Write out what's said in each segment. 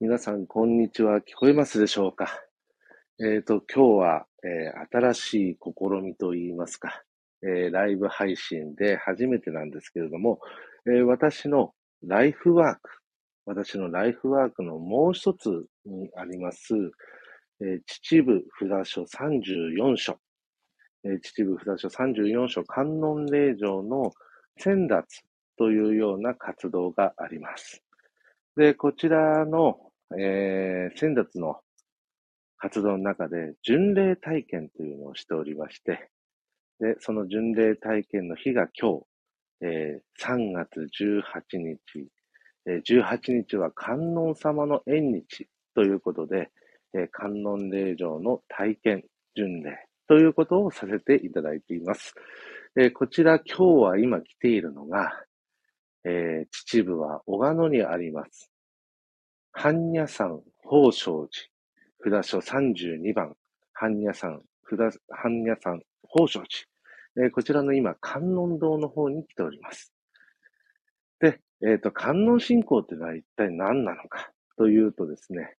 皆さん、こんにちは。聞こえますでしょうか？えっ、と、今日は、えー新しい試みといいますか、えーライブ配信で初めてなんですけれども、え私のライフワーク、私のライフワークのもう一つにあります、え秩父札所34所、え秩父札所34所観音霊場の先達というような活動があります。で、こちらの、えー先達の活動の中で、巡礼体験というのをしておりまして、で、その巡礼体験の日が今日、えー3月18日、えー18日は観音様の縁日ということで、えー観音霊場の体験、巡礼ということをさせていただいています。えーこちら今日は今来ているのが、えー秩父は小鹿野にあります。般若山宝生寺、札所32番、般若山、札般若山宝生寺、えーこちらの今、観音堂の方に来ております。で、えっ、と、観音信仰というのは一体何なのか？というとですね、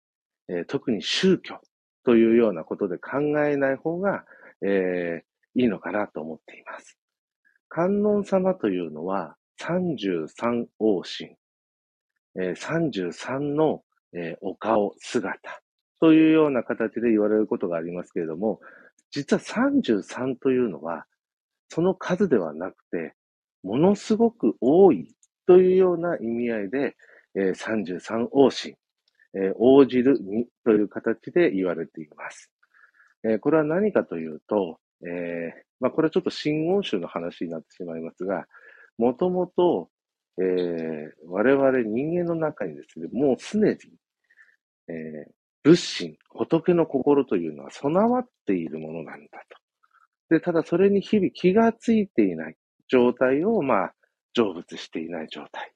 えー特に宗教というようなことで考えない方が、えーいいのかなと思っています。観音様というのは33王神、え33の、えお顔、姿というような形で言われることがありますけれども、実は33というのは、その数ではなくて、ものすごく多いというような意味合いで、え33王神、え応じるにという形で言われています。えこれは何かというと、えーまあ、これはちょっと真言宗の話になってしまいますが、もともと、えー我々人間の中にですね、もうすでに、えー仏心、仏の心というのは備わっているものなんだと。で、ただそれに日々気がついていない状態を、まあ、成仏していない状態。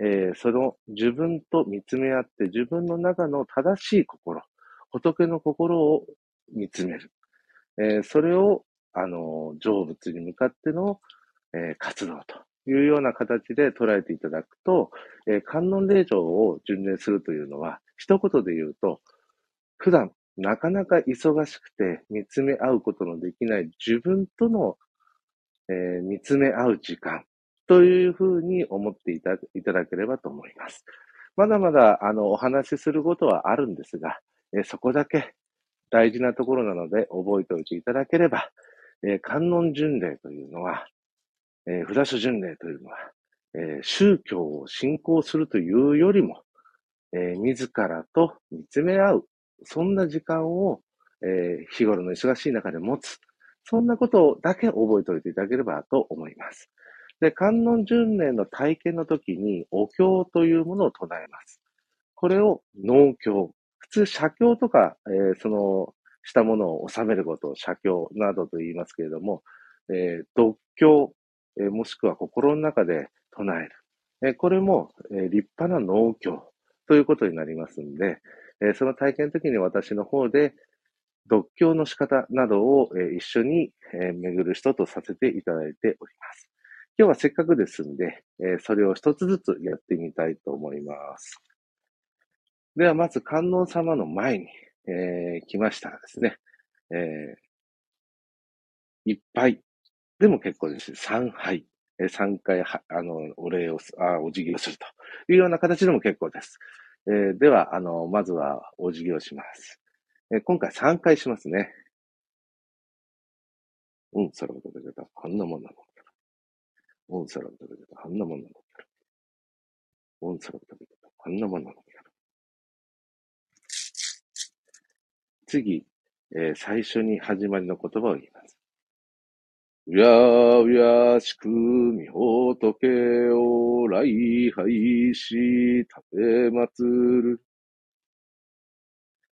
えーその自分と見つめ合って自分の中の正しい心、仏の心を見つめる。えーそれを、あの、成仏に向かっての、えー活動というような形で捉えていただくと、えー観音霊場を巡礼するというのは、一言で言うと、普段なかなか忙しくて見つめ合うことのできない自分との、えー見つめ合う時間というふうに思っていただければと思います。まだまだあのお話しすることはあるんですが、えーそこだけ大事なところなので覚えておいていただければ、えー観音巡礼というのは、えー札所巡礼というのは、えー宗教を信仰するというよりも、えー自らと見つめ合う、そんな時間を、えー日頃の忙しい中で持つ、そんなことだけ覚えておいていただければと思います。で、観音巡礼の体験の時に、お経というものを唱えます。これを農経。普通、写経とか、えーその、したものを収めることを写経などと言いますけれども、えー読経、えもしくは心の中で唱える。えこれも、え立派な農経ということになりますんで、えその体験の時に私の方で、読経の仕方などを、え一緒に、え巡る人とさせていただいております。今日はせっかくですんで、えそれを一つずつやってみたいと思います。では、まず観音様の前に、えー来ましたらですね、えーいっぱいでも結構です。3杯、えー3回は、あの、お礼をす、あ、お辞儀をするというような形でも結構です。えーでは、あの、まずはお辞儀をします。えー今回3回しますね。うん、そらことでた、あんなもんなの。うん、そらことでた、あんなもんなの。うん、そらことでた、あんなもんなの。次、えー最初に始まりの言葉を言います。うやうやしくみほとけを礼拝し、たてまつる。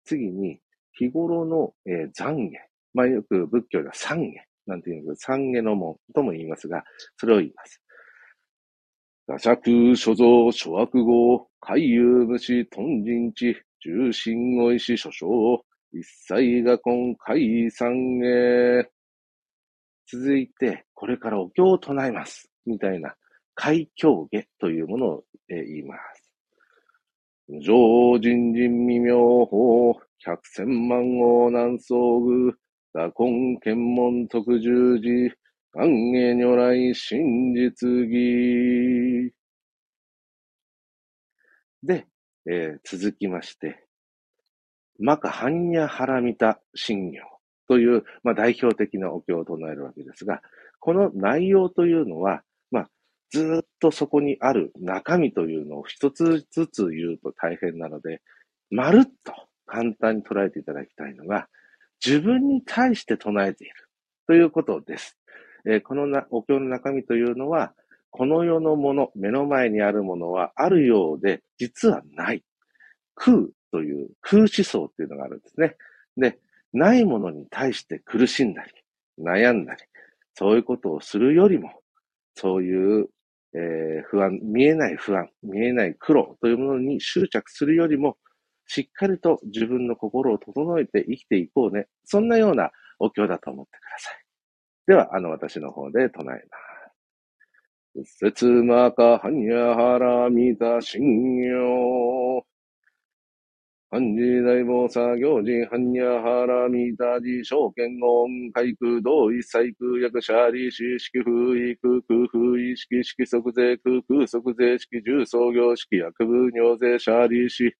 次に、日頃の、えー懺悔。まあ、よく仏教では懺悔なんていうの懺悔の門とも言いますが、それを言います。打釈所蔵諸悪語、海遊無視、頓人地、重心おいし諸将、一切が今回参へ。続いて、これからお経を唱えます。みたいな、開教下というものを、言います。上人人未妙法、百千万王南宋具、打根検問特十字、願下如来真実義。で、えー、続きまして、マカハンニャハラミタ信行という、まあ、代表的なお経を唱えるわけですが、この内容というのは、まあ、ずっとそこにある中身というのを一つずつ言うと大変なので、まるっと簡単に捉えていただきたいのが、自分に対して唱えているということです。えー、このなお経の中身というのは、この世のもの、目の前にあるものはあるようで、実はない。空という空思想っていうのがあるんですね。で、ないものに対して苦しんだり、悩んだり、そういうことをするよりも、そういう、えー、不安、見えない不安、見えない苦労というものに執着するよりも、しっかりと自分の心を整えて生きていこうね。そんなようなお経だと思ってください。では、あの、私の方で唱えます。節まかはにゃはらみたしんよ。漢字大菩薩行事、般若波羅蜜多事、証券音、海空同一細空役者利子、式風意空空風意識式即税空空即税式重創業式薬部尿税者利子、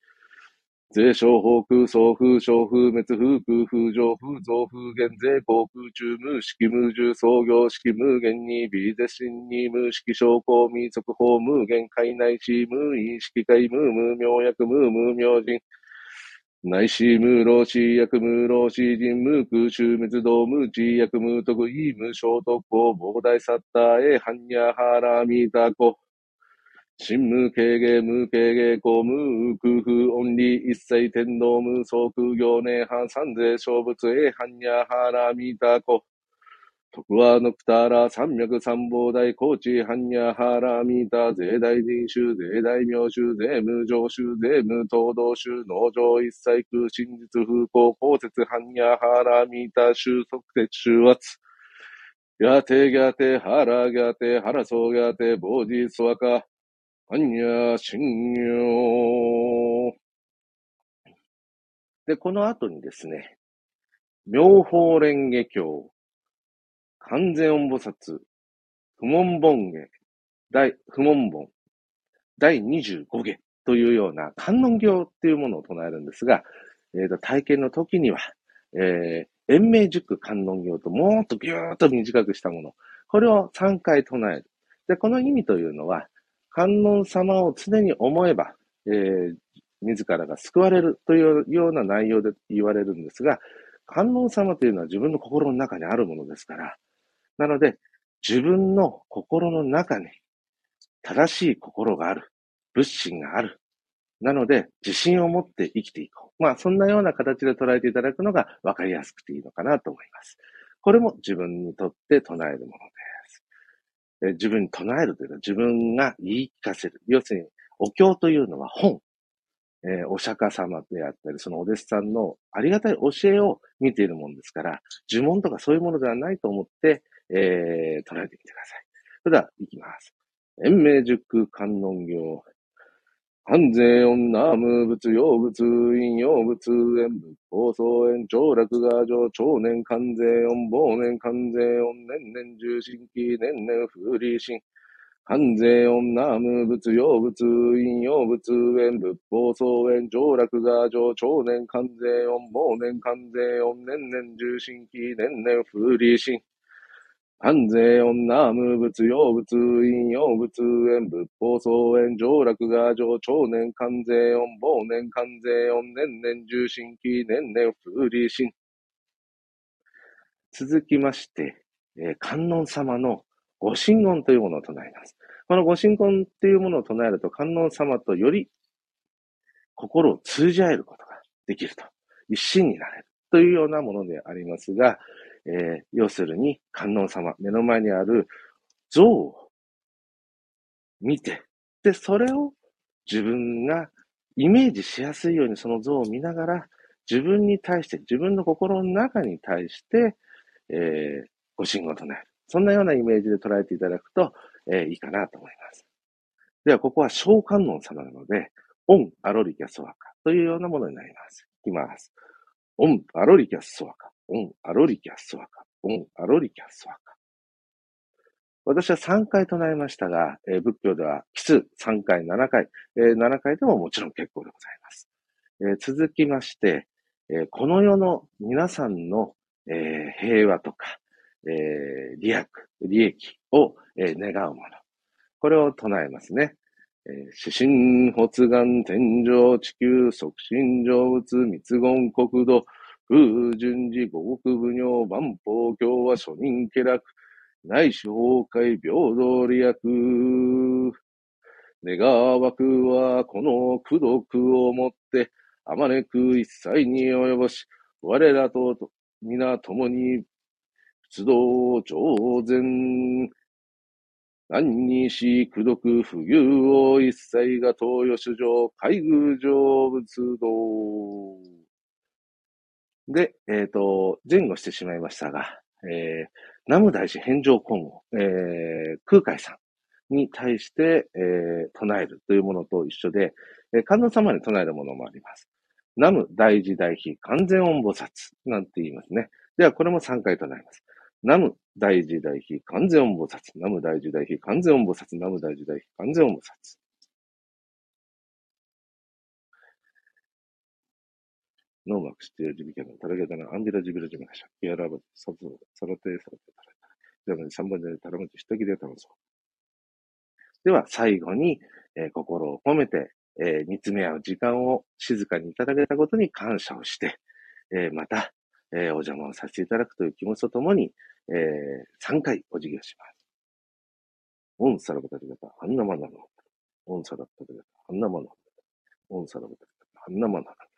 税商法空送風小風滅風空風上風増風減税航空中無式無重創業式無限に微絶心に無式証拠未速報無限界内し無意識界無無明薬無無明人内視無老死薬無老死人無空襲滅道無知薬無徳意無小特攻膨大サッターへ般若ハラミタコ。新無形芸無形芸公無空風音理一切天道無双空行年半三世小仏へ般若ハラミタコ。徳はのくたら三脈三宝大高知般若波羅蜜多税大人衆税大名衆税務上衆税務東道衆農場一切空真実風光公設般若波羅蜜多収束鉄収圧。やてぎゃてはらぎゃてはらそうぎゃて坊主そわか般若心経。で、この後にですね、妙法蓮華経。完全音菩薩、不問本下、第、不問本、第25下というような観音行っていうものを唱えるんですが、えー、と体験の時には、えー、延命塾観音行ともっとぎゅーっと短くしたもの。これを3回唱える。で、この意味というのは、観音様を常に思えば、えー、自らが救われるというような内容で言われるんですが、観音様というのは自分の心の中にあるものですから、なので、自分の心の中に正しい心がある。仏心がある。なので、自信を持って生きていこう。まあ、そんなような形で捉えていただくのが分かりやすくていいのかなと思います。これも自分にとって唱えるものです。え自分に唱えるというのは自分が言い聞かせる。要するに、お経というのは本。えー、お釈迦様であったり、そのお弟子さんのありがたい教えを見ているものですから、呪文とかそういうものではないと思って、えー、捉えてみてください。それでは、いきます。延命塾観音行。安税音ナム仏用仏引用仏縁仏法僧縁長楽画上長年関税音忘年関税音年々重心期年々風利心関税音ナム仏用仏引用仏縁仏法僧縁長楽画上長年関税音忘年関税音年々重心期年々風利心安税女無仏用仏引用仏縁仏法総縁上落が上長年関税音忘年関税音年々重心期年々風利心。続きまして、えー、観音様のご神言というものを唱えます。このご神言というものを唱えると観音様とより心を通じ合えることができると。一心になれるというようなものでありますが、えー、要するに観音様、目の前にある像を見て、で、それを自分がイメージしやすいようにその像を見ながら、自分に対して、自分の心の中に対して、えー、ご神言となる。そんなようなイメージで捉えていただくと、えー、いいかなと思います。では、ここは小観音様なので、オン、アロリキャスソワカというようなものになります。いきます。オン、アロリキャスソワカ。オン、アロリキャソワカ。オン、アロリキャソワカ。私は3回唱えましたが、えー、仏教では奇数3回、7回、えー、7回でももちろん結構でございます。えー、続きまして、えこの世の皆さんの、え平和とか、え利益、利益を、え願うもの。これを唱えますね。えー、死神発願天上地球促進成仏密言国土空順次五国部尿万法教は諸人家楽内視崩壊平等利益願わくはこの苦毒をもってあまねく一切に及ぼし我らと皆共に出動上善何にし、苦毒、不義を一切が東洋主上、海宮上仏道。で、えっ、ー、と、前後してしまいましたが、えー、南無大師返上今後、えー、空海さんに対して、えー、唱えるというものと一緒で、えー、観音様に唱えるものもあります。南無大慈大悲完全音菩薩なんて言いますね。では、これも3回唱えます。南無大慈大悲完全音菩薩。南無大慈大悲完全音菩薩。南無大慈大悲完全音菩薩。ノーマークしてジビキャノ、タラゲタナ、アンビラジビラジミナシャ、キアラバ、サツ、サラテ、サラテ、タラタラ。じゃあ、3番でタラムチ、下切れたのぞ。では、最後に、えー、心を込めて、えー、見つめ合う時間を静かにいただけたことに感謝をして、えー、また、えー、お邪魔をさせていただくという気持ちとともに、えー、3回お辞儀をします。オンサラバタリガタ、アンナマナノ。オンサラバタリガタ、アンナマナノ。オンサラバタリガタ、アンナマナノ。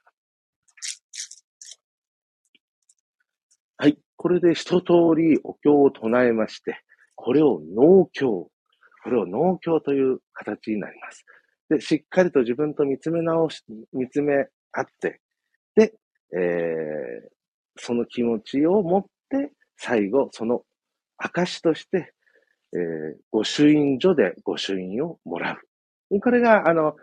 はい。これで一通りお経を唱えまして、これを農経、これを農経という形になります。で、しっかりと自分と見つめ直し、見つめ合って、で、えー、その気持ちを持って、最後、その証として、えー、御朱印所で御朱印をもらう。これが、あの、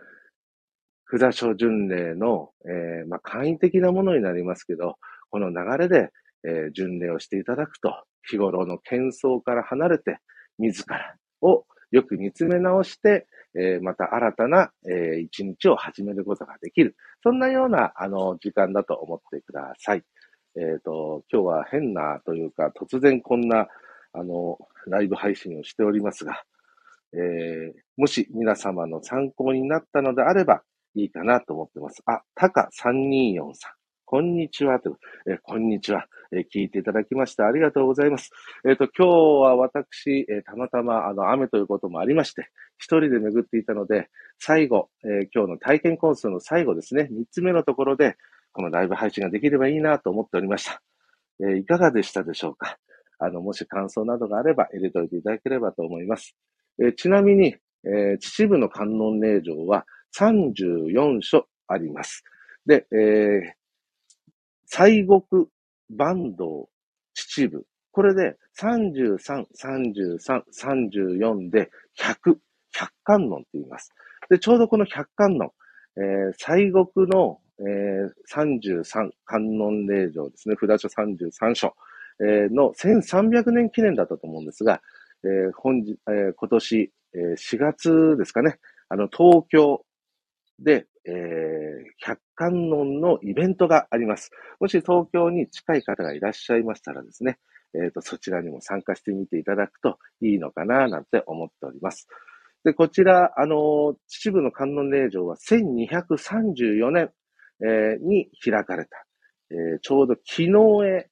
札所巡礼の、えー、まあ、簡易的なものになりますけど、この流れで、えー、巡礼をしていただくと、日頃の喧騒から離れて、自らをよく見つめ直して、えー、また新たな、えー、一日を始めることができる。そんなような、あの、時間だと思ってください。えっ、ー、と、今日は変なというか、突然こんな、あの、ライブ配信をしておりますが、えー、もし皆様の参考になったのであればいいかなと思ってます。あ、タカ324さん。こんにちは。とえー、こんにちは、え、聞いていただきましてありがとうございます。えっ、ー、と、今日は私、えたまたま、あの、雨ということもありまして、一人で巡っていたので、最後、え今日の体験コンスの最後ですね、三つ目のところで、このライブ配信ができればいいなと思っておりました。え、いかがでしたでしょうか？あの、もし感想などがあれば入れておいていただければと思います。え、ちなみに、え、秩父の観音霊場は34所あります。で、えー、西国坂東秩父。これで33、33、34で100、100観音って言います。で、ちょうどこの100観音、えー、西国のえー、33観音霊場ですね、札所33所、えー、の1300年記念だったと思うんですが、えー、本日、えー、今年、えー、4月ですかね、あの、東京で、えー、百観音のイベントがあります。もし東京に近い方がいらっしゃいましたらですね、えっ、ー、と、そちらにも参加してみていただくといいのかな、なんて思っております。で、こちら、あの、秩父の観音霊場は1234年、えー、に開かれた、えー、ちょうど昨日へ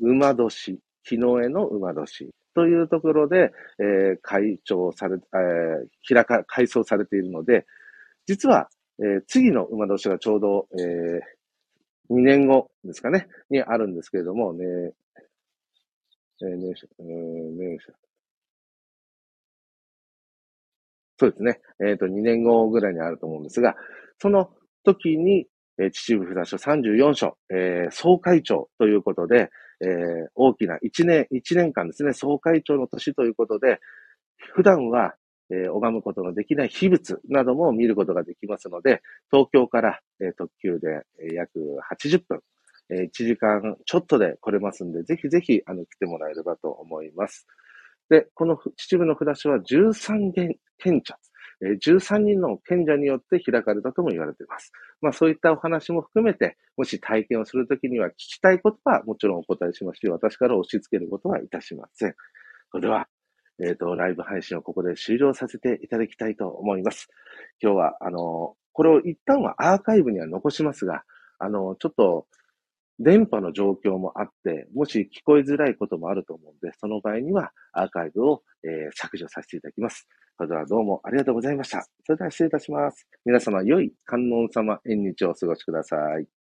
馬年、昨日への馬年というところで、えー、会長され、えー、開か、改装されているので、実は、えー、次の馬年がちょうど、えー、2年後ですかね、にあるんですけれども、ね、えー、ね、えー、ね、そうですね。えっ、ー、と、2年後ぐらいにあると思うんですが、その時に、え秩父札所34所、えー、総会長ということで、えー、大きな1年、1年間ですね、総会長の年ということで、普段はえー、拝むことのできない秘仏なども見ることができますので、東京から、えー、特急で、えー、約80分、え、1時間ちょっとで来れますんで、ぜひぜひ、あの、来てもらえればと思います。で、この秩父の札所は13賢者、え、13人の賢者によって開かれたとも言われています。まあそういったお話も含めて、もし体験をするときには聞きたいことはもちろんお答えしますし、私から押し付けることはいたしません。それでは、えっ、ー、と、ライブ配信をここで終了させていただきたいと思います。今日は、あの、これを一旦はアーカイブには残しますが、あの、ちょっと、電波の状況もあって、もし聞こえづらいこともあると思うので、その場合にはアーカイブを、えー、削除させていただきます。それではどうもありがとうございました。それでは失礼いたします。皆様、良い観音様縁日をお過ごしください。